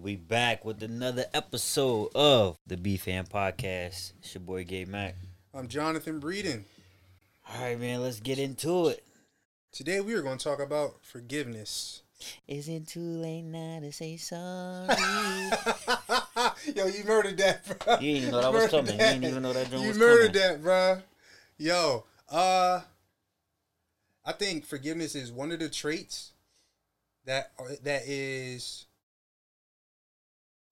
We back with another episode of the B Fan Podcast. It's your boy Gabe Mac. I'm Jonathan Breeden. All right, man, let's get into it. Today we are going to talk about forgiveness. Is it too late now to say sorry? Yo, you murdered that, bro. You didn't even know that was coming. You didn't even know that You murdered coming. that, bro. Yo, uh, I think forgiveness is one of the traits that are, that is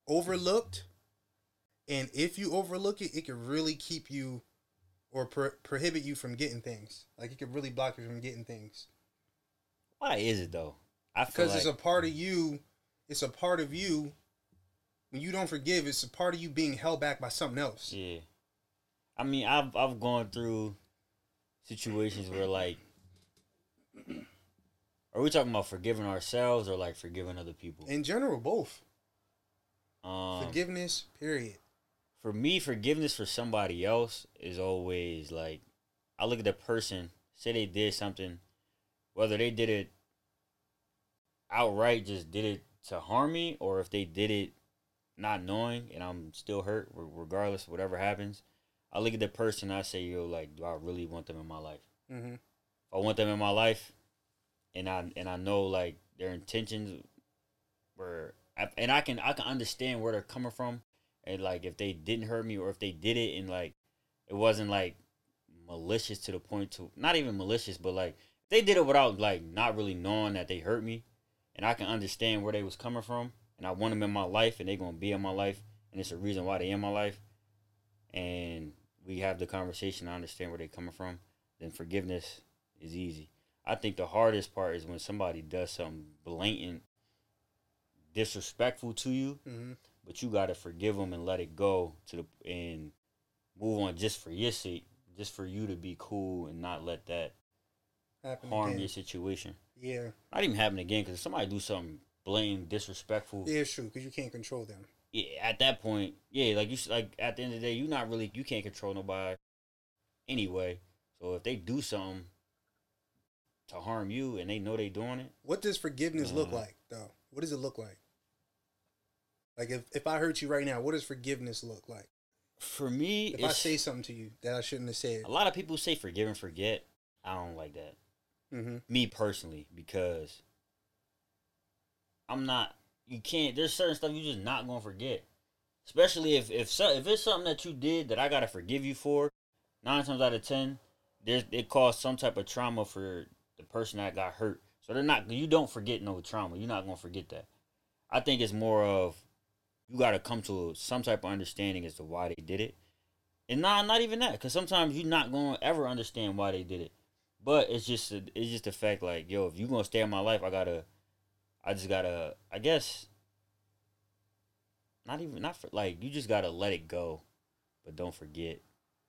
overlooked, and if you overlook it, it can really keep you or pro- prohibit you from getting things. Like it could really block you from getting things. Why is it though? I feel because like it's a part of you it's a part of you when you don't forgive it's a part of you being held back by something else yeah. I mean, I've I've gone through situations where like, are we talking about forgiving ourselves or like forgiving other people? in general both Um, forgiveness period for me, forgiveness for somebody else is always like I look at the person, say they did something, whether they did it outright, just did it to harm me, or if they did it not knowing and I'm still hurt, regardless of whatever happens. I look at the person, I say, yo, like, do I really want them in my life? mm-hmm. If I want them in my life, and I and I know like their intentions were, and I can I can understand where they're coming from, and like if they didn't hurt me or if they did it and like it wasn't like malicious to the point to not even malicious, but like they did it without like not really knowing that they hurt me, and I can understand where they was coming from, and I want them in my life, and they gonna be in my life, and it's a reason why they in my life, and we have the conversation. I understand where they coming from. Then forgiveness is easy. I think the hardest part is when somebody does something blatant, disrespectful to you, Mm-hmm. but you gotta forgive them and let it go to the and move on just for your sake, just for you to be cool and not let that Happen harm again. your situation. yeah Not even happen again because if somebody do something blatant, disrespectful, yeah it's true because you can't control them yeah, at that point, yeah, like you like at the end of the day, you're not really you can't control nobody anyway. So if they do something to harm you and they know they doing it, what does forgiveness look Mhm. like though what does it look like like if, if i hurt you right now what does forgiveness look like for me, if i say something to you that i shouldn't have said a lot of people say forgive and forget. I don't like that. mm-hmm. me personally because I'm not. You can't. There's certain stuff you're just not gonna forget, especially if if so, if it's something that you did that I gotta forgive you for. Nine times out of ten, there's it caused some type of trauma for the person that got hurt. So they're not. You don't forget no trauma. You're not gonna forget that. I think it's more of you gotta come to some type of understanding as to why they did it. And not not even that, because sometimes you're not gonna ever understand why they did it. But it's just it's just the fact like yo, if you're gonna stay in my life, I gotta, I just gotta, I guess, not even not for like you just gotta let it go, but don't forget.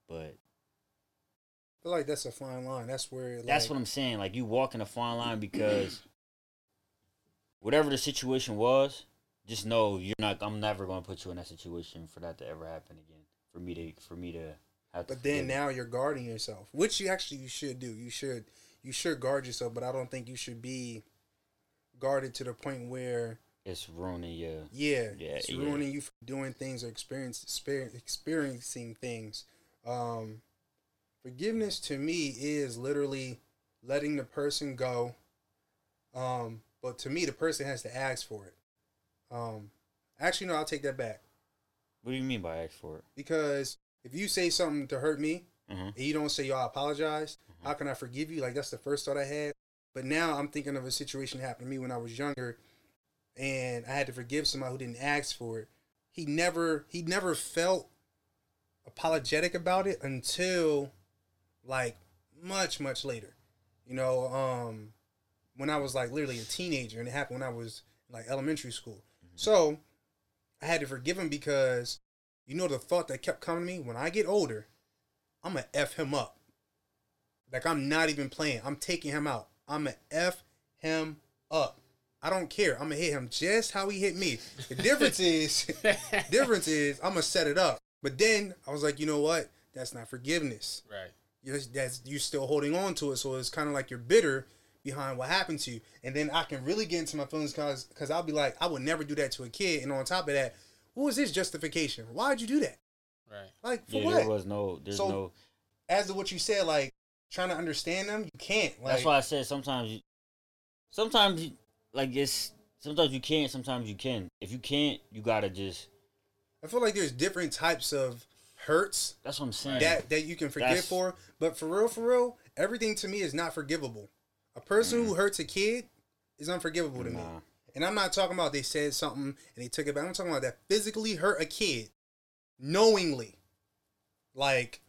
But feel like that's a fine line that's where like, that's what I'm saying. Like you walk in a fine line because whatever the situation was, just know you're not. I'm never gonna put you in that situation for that to ever happen again. For me to for me to have. To But then forgive now you're guarding yourself, which you actually you should do. You should you should guard yourself, but I don't think you should be guarded to the point where it's ruining you. yeah, Yeah, it's yeah. ruining you from doing things or experience exper- experiencing things. Um, forgiveness to me is literally letting the person go. Um, but to me, the person has to ask for it. Um, actually, no, I'll take that back What do you mean by ask for it? because if you say something to hurt me, Mm-hmm. and you don't say, yo, I apologize, how can I forgive you? Like, that's the first thought I had. But now I'm thinking of a situation that happened to me when I was younger, and I had to forgive somebody who didn't ask for it. He never, he never felt apologetic about it until, like, much, much later. You know, um, when I was like literally a teenager, and it happened when I was like elementary school. So I had to forgive him because, you know, the thought that kept coming to me when I get older, I'm gonna f him up. Like I'm not even playing. I'm taking him out. I'm gonna f him up. I don't care. I'm gonna hit him just how he hit me. The difference is, difference is, I'm gonna set it up. But then I was like, you know what? That's not forgiveness. Right. You that's you're still holding on to it. So it's kind of like you're bitter behind what happened to you, and then I can really get into my feelings because because I'll be like, I would never do that to a kid, and on top of that, what was his justification? Why'd you do that? Right. Like for Yeah, what? there was no. There's So, no. As to what you said, like trying to understand them, you can't. Like, That's why I said sometimes. You, sometimes, you, like it's sometimes you can't. Sometimes you can. If you can't, you gotta just. I feel like there's different types of hurts That's what I'm saying. that that you can forgive That's- for. But for real, for real, everything to me is not forgivable. A person who hurts a kid is unforgivable to me. And I'm not talking about they said something and they took it back. I'm talking about that physically hurt a kid knowingly. Like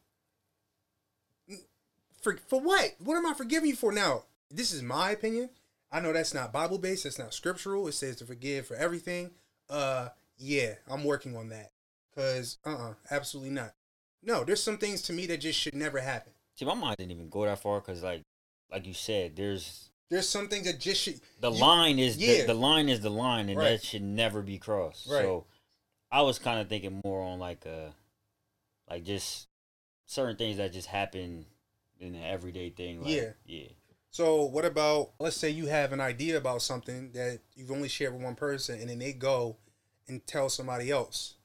for for what? What am I forgiving you for now? This is my opinion. I know that's not Bible based, that's not scriptural. It says to forgive for everything. Uh yeah, I'm working on that. Cause uh uh absolutely not. No, there's some things to me that just should never happen. See, my mind didn't even go that far because, like, like you said, there's There's some things that just should the you- line is yeah. the, the line is the line, and Right. that should never be crossed. Right. So, I was kind of thinking more on like uh like just certain things that just happen in an everyday thing. Like, Yeah. yeah. So what about let's say you have an idea about something that you've only shared with one person and then they go and tell somebody else.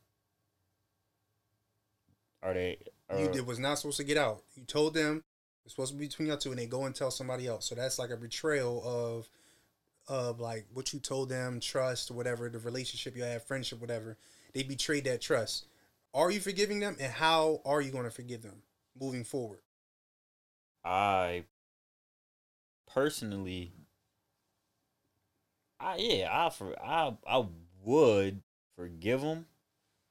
Are they? Are, you it was not supposed to get out. You told them it's supposed to be between y'all two and they go and tell somebody else. So that's like a betrayal of of like what you told them, trust, whatever, the relationship you have, friendship, whatever. They betrayed that trust. Are you forgiving them and how are you going to forgive them moving forward? I personally, I yeah, I for I I would forgive them.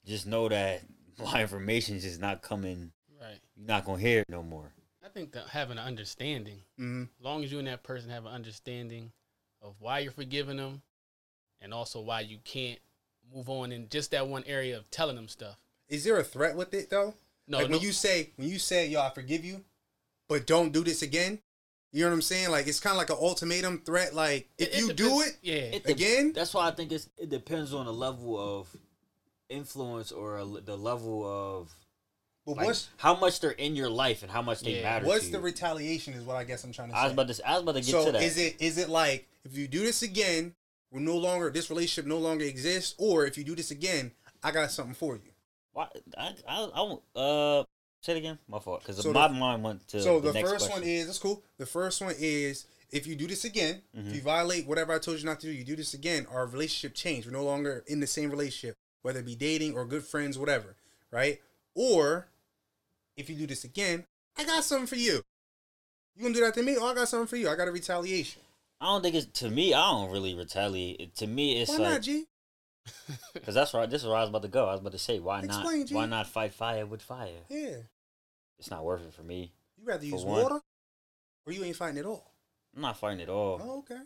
Just know that my information is just not coming. Right. You're not gonna hear it no more. I think that having an understanding, Mm-hmm. as long as you and that person have an understanding of why you're forgiving them, and also why you can't move on in just that one area of telling them stuff. Is there a threat with it though? No, like no, when you say when you say yo I forgive you, but don't do this again. You know what I'm saying? Like it's kind of like an ultimatum threat. Like if it you do it yeah, It de- again, That's why I think it's it depends on the level of influence or a, the level of but like, what's how much they're in your life and how much they Yeah. matter. what's to the you. retaliation? Is what I guess I'm trying to say. I was about to I was about to get so to that. is it is it like if you do this again, we're no longer this relationship no longer exists, or if you do this again, I got something for you. Why, I, I, I won't, uh, say it again. My fault, because So my the- mind went to so the, the, next first question. one is that's cool. The first one is if you do this again, Mhm. if you violate whatever I told you not to do, you do this again, our relationship changed. We're no longer in the same relationship, whether it be dating or good friends, whatever, right? Or if you do this again, I got something for you. You gonna do that to me? Oh, I got something for you. I got a retaliation. I don't think it's to me. I don't really retaliate. To me, it's Why like not, G? because that's right. This is where I was about to go. I was about to say why Explain, not? G. Why not fight fire with fire? Yeah. It's not worth it for me. You rather use one. water, or you ain't fighting at all. I'm not fighting at all. Oh, okay.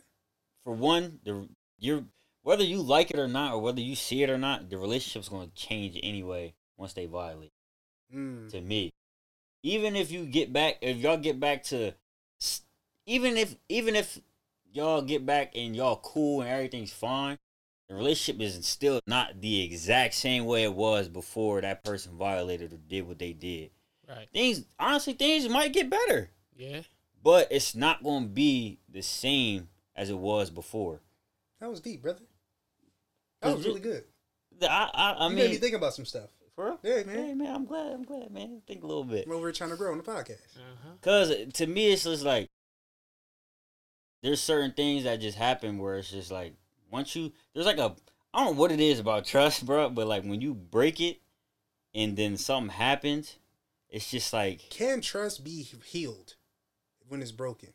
For one, the you're whether you like it or not, or whether you see it or not, the relationship's going to change anyway once they violate. Mm. to me. Even if you get back, if y'all get back to, even if even if y'all get back and y'all cool and everything's fine, the relationship is still not the exact same way it was before that person violated or did what they did. right. Things honestly, things might get better, Yeah. but it's not going to be the same as it was before. That was deep, brother. That was really good. I I, I you made me think about some stuff. for real? Yeah, man. Hey man, I'm glad. I'm glad, man. Think a little bit. I'm over here trying to grow on the podcast. Uh-huh. Cause to me, it's just like there's certain things that just happen where it's just like once you there's like a I don't know what it is about trust, bro, but like when you break it and then something happens, it's just like Can trust be healed when it's broken?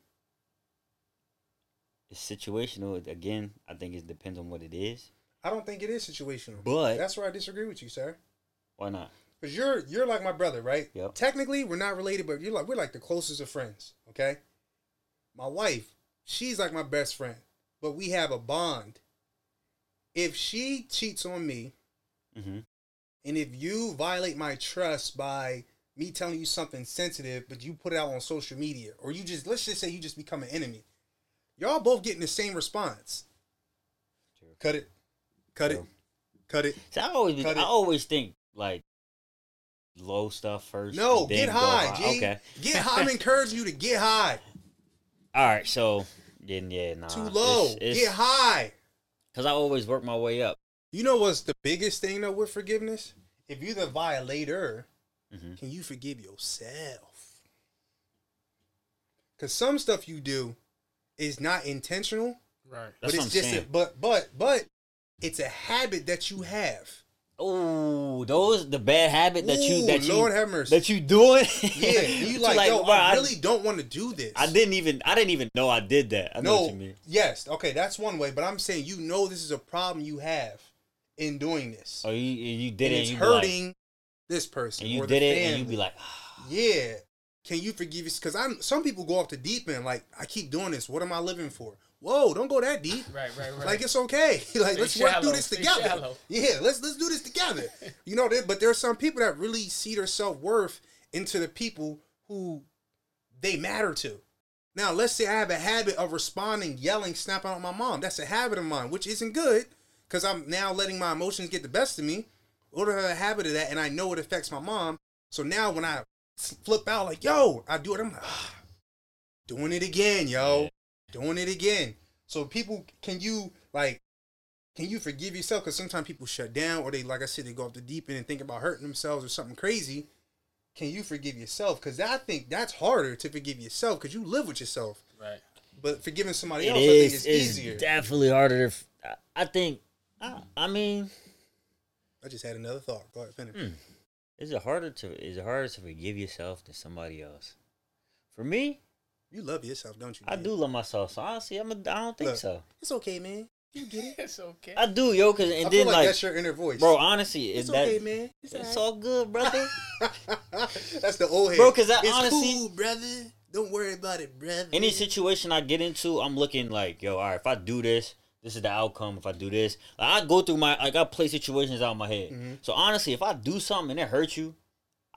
it's situational. Again, I think it depends on what it is. I don't think it is situational. But That's where I disagree with you, sir. why not? Because you're you're like my brother, right? Yep. Technically, we're not related, but you're like we're like the closest of friends. Okay. My wife, she's like my best friend, but we have a bond. If she cheats on me, Mm-hmm. and if you violate my trust by me telling you something sensitive, but you put it out on social media, or you just let's just say you just become an enemy, y'all both getting the same response. True. Cut it, cut it, cut it. So I always Cut I it. always think like low stuff first. No, get go high, G. Okay. Get high. I'm encouraging you to get high. All right, so Getting yeah, nah. Too low. Get high. Cause I always work my way up. You know what's the biggest thing though with forgiveness? If you're the violator, Mhm. can you forgive yourself? Because some stuff you do is not intentional, Right. That's but what it's I'm just a, saying. but but but it's a habit that you have. Oh, those the bad habit that you Ooh, that you Lord have mercy. that you doing. yeah, you like, yo, bro, I really don't want to do this. I didn't even I didn't even know I did that. I know no, what you mean. yes, okay, that's one way. But I'm saying you know this is a problem you have in doing this, Oh, you you did and it. it's you be like- hurting this person. and you or did the it, and you family. be like, "Ah, yeah. Can you forgive us? Because I'm some people go off the deep end. Like I keep doing this. What am I living for? Whoa, don't go that deep. Right. Right. Right. Like it's okay. like Stay let's work through this stay together. shallow. Yeah, let's let's do this together. you know, but there are some people that really see their self worth into the people who they matter to. Now, let's say I have a habit of responding, yelling, snapping at my mom. That's a habit of mine, which isn't good because I'm now letting my emotions get the best of me. Or have a habit of that, and I know it affects my mom. So now when I flip out, like, yo, I do it, I'm like, ah, doing it again, yo, doing it again. So people, can you like, can you forgive yourself? Because sometimes people shut down, or they, like I said, they go off the deep end and think about hurting themselves or something crazy. Can you forgive yourself? Because I think that's harder to forgive yourself because you live with yourself. Right. But forgiving somebody it else, I think is is it's easier. definitely harder. To, f- I- I think. I, I mean, I just had another thought. Go ahead, finish. Hmm. is it harder to is it harder to forgive yourself than somebody else? For me, You love yourself, don't you? I man? do love myself. So honestly, I'm a, I don't think Look, so. It's okay, man. You get it. It's okay. I do, yo, cause and I then feel like, like, that's your inner voice, bro, honestly, It's is that okay, man. It's, it's all all good, brother. that's the old head, bro. Cause I it's honestly- cool, brother. Don't worry about it, brother. Any situation I get into, I'm looking like, yo, all right, if I do this, this is the outcome. If I do this, like, I go through my, like, I play situations out of my head. Mhm. So honestly, if I do something and it hurts you,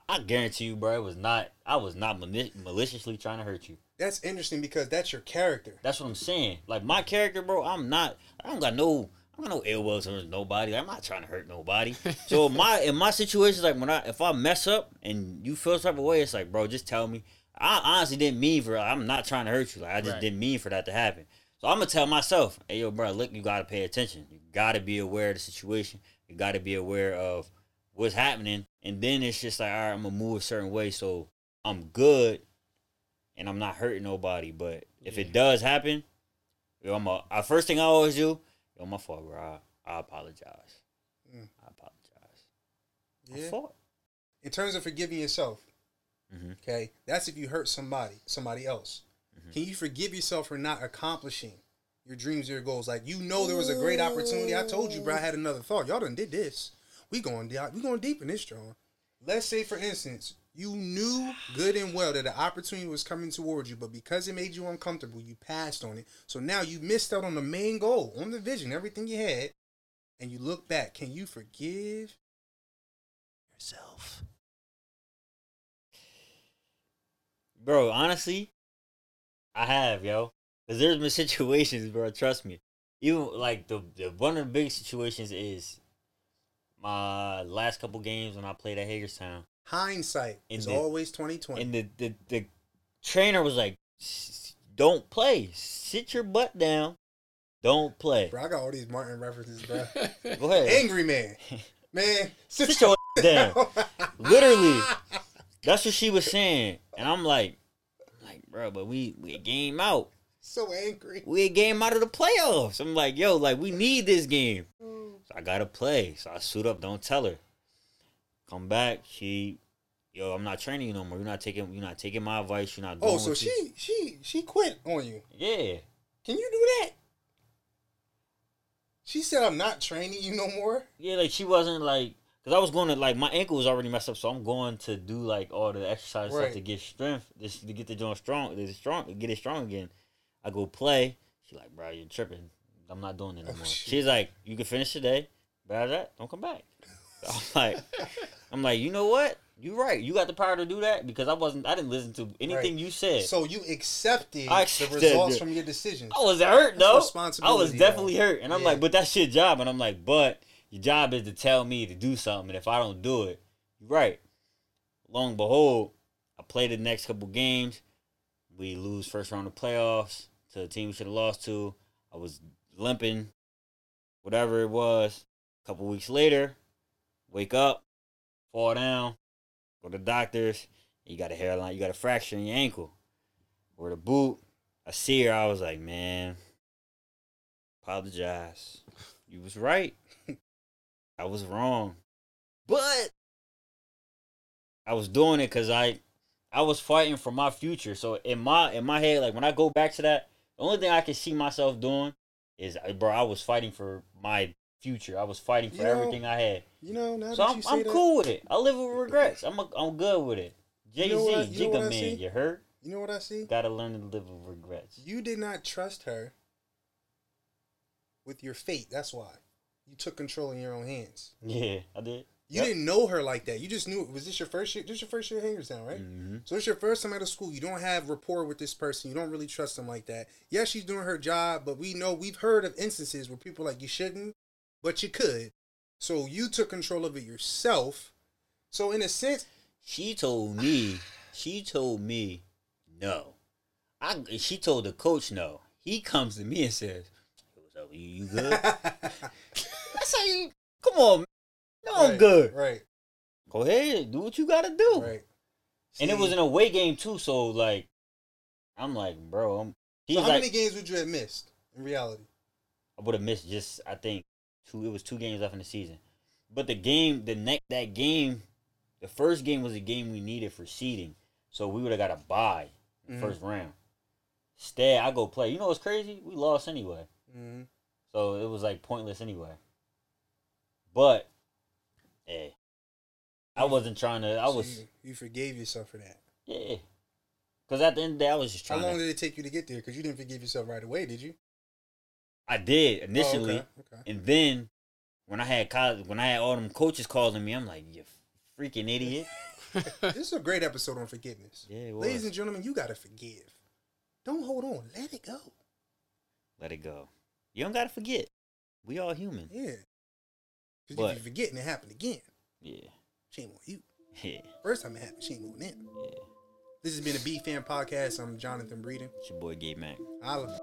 I guarantee you, bro, it was not, I was not mali- maliciously trying to hurt you. That's interesting because that's your character. That's what I'm saying. Like my character, bro, I'm not. I don't got no. I don't got no ill will towards nobody. I'm not trying to hurt nobody. So my in my situations, like when I if I mess up and you feel some type of way, it's like, bro, just tell me. I honestly didn't mean for. I'm not trying to hurt you. Like I just Right. didn't mean for that to happen. So I'm gonna tell myself, hey yo, bro, look, you gotta pay attention. You gotta be aware of the situation. You gotta be aware of what's happening, and then it's just like, all right, I'm gonna move a certain way so I'm good, and I'm not hurting nobody. But if it does happen, yo, I'm a, uh, first thing I always do, yo, my fault, bro. I, I apologize. Mm. I apologize. Yeah. My fault. In terms of forgiving yourself, Mhm. okay, that's if you hurt somebody, somebody else. Mhm. Can you forgive yourself for not accomplishing your dreams, your goals? Like you know there was a great opportunity. I told you, bro. I had another thought. Y'all done did this. We going. We going deep in this, John. Let's say, for instance, you knew good and well that the opportunity was coming towards you, but because it made you uncomfortable, you passed on it. So now you missed out on the main goal, on the vision, everything you had, and you look back. Can you forgive yourself? Bro, honestly, I have, yo. Cause there's been situations, bro. Trust me. Even like the, the one of the big situations is my last couple games when I played at Hagerstown, Hindsight In is the- always twenty twenty. and the the, the trainer was like, "Don't play. Sit your butt down. Don't play. Bro, I got all these Martin references, bro. Go ahead. Angry man, man, Sit your ass down. Literally. That's what she was saying, and I'm like, I'm like, bro, but we we game out. So angry. we a game out of the playoffs. I'm like, yo, like we need this game. Mm. So I gotta play. So I suit up, don't tell her. Come back, she yo, I'm not training you no more. You're not taking you're not taking my advice, you're not doing Oh, so what you- she she she quit on you. Yeah. Can you do that? She said, "I'm not training you no more." Yeah, like she wasn't like because I was going to like my ankle was already messed up, so I'm going to do like all the exercise Right. stuff to get strength, just to get the joint strong, to strong, get it strong again. I go play. She like, bro, you're tripping. I'm not doing it anymore. Oh, She's like, you can finish today, but after that, don't come back. I'm like, I'm like, you know what? You're right. You got the power to do that because I wasn't. I didn't listen to anything Right. you said. So you accepted I the results it. from your decisions. I was hurt though. I was definitely though. hurt, and I'm Yeah. like, but that's your job, and I'm like, but your job is to tell me to do something, and if I don't do it, you're right. Long and behold, I played the next couple games. We lose first round of playoffs to a team we should have lost to. I was limping, whatever it was. A couple weeks later, wake up, fall down, go to doctors. You got a hairline, you got a fracture in your ankle. Or the boot. I see her, I was like, man, apologize. You was right. I was wrong. But I was doing it because I I was fighting for my future. So in my in my head, like when I go back to that, the only thing I can see myself doing is, uh, bro, I was fighting for my future. I was fighting for You know, everything I had. You know, now So I'm, I'm that, cool with it. I live with regrets. I'm a, I'm good with it. Jay You know what I- Z, you know Jigga Man, see? you hurt? you know what I see? Gotta learn to live with regrets. You did not trust her with your fate. That's why you took control in your own hands. Yeah, I did. You Yep. didn't know her like that. You just knew. Was this your first year? This your first year at Hagerstown, right? hmm So it's your first time out of school. You don't have rapport with this person. You don't really trust them like that. Yeah, she's doing her job, but we know we've heard of instances where people like you shouldn't, but you could. So you took control of it yourself. So in a sense, She told me, she told me, no. I she told the coach no. He comes to me and says, "Hey, "What's up? You, you good?" I say, "Come on, man. No, I'm Right, good. Right, Go ahead, do what you gotta do." right. And it See, was an away game too, so like, I'm like, bro, I'm. He's So how like, many games would you have missed in reality? I would have missed just I think two. It was two games left in the season, but the game, the next that game, the first game was a game we needed for seeding, so we would have got a bye in the Mhm. first round. Instead, I go play. You know what's crazy? We lost anyway, Mm-hmm. so it was like pointless anyway. But, hey, I wasn't trying to. I was you, you forgave yourself for that. yeah, because at the end of the day, I was just trying. How long to, did it take you to get there? Because you didn't forgive yourself right away, did you? I did initially. Oh, okay. okay. And then when I had college, when I had all them coaches calling me, I'm like, you freaking idiot. this is a great episode on forgiveness. Yeah, Ladies and gentlemen, you gotta forgive. Don't hold on. Let it go. Let it go. You don't gotta forget. We all human. Yeah. Because if you forget and it happened again, Yeah. shame on you. Yeah. First time it happened, shame on them. Yeah. This has been a B Fan Podcast. I'm Jonathan Breeden. It's your boy Gabe Mac. Holla.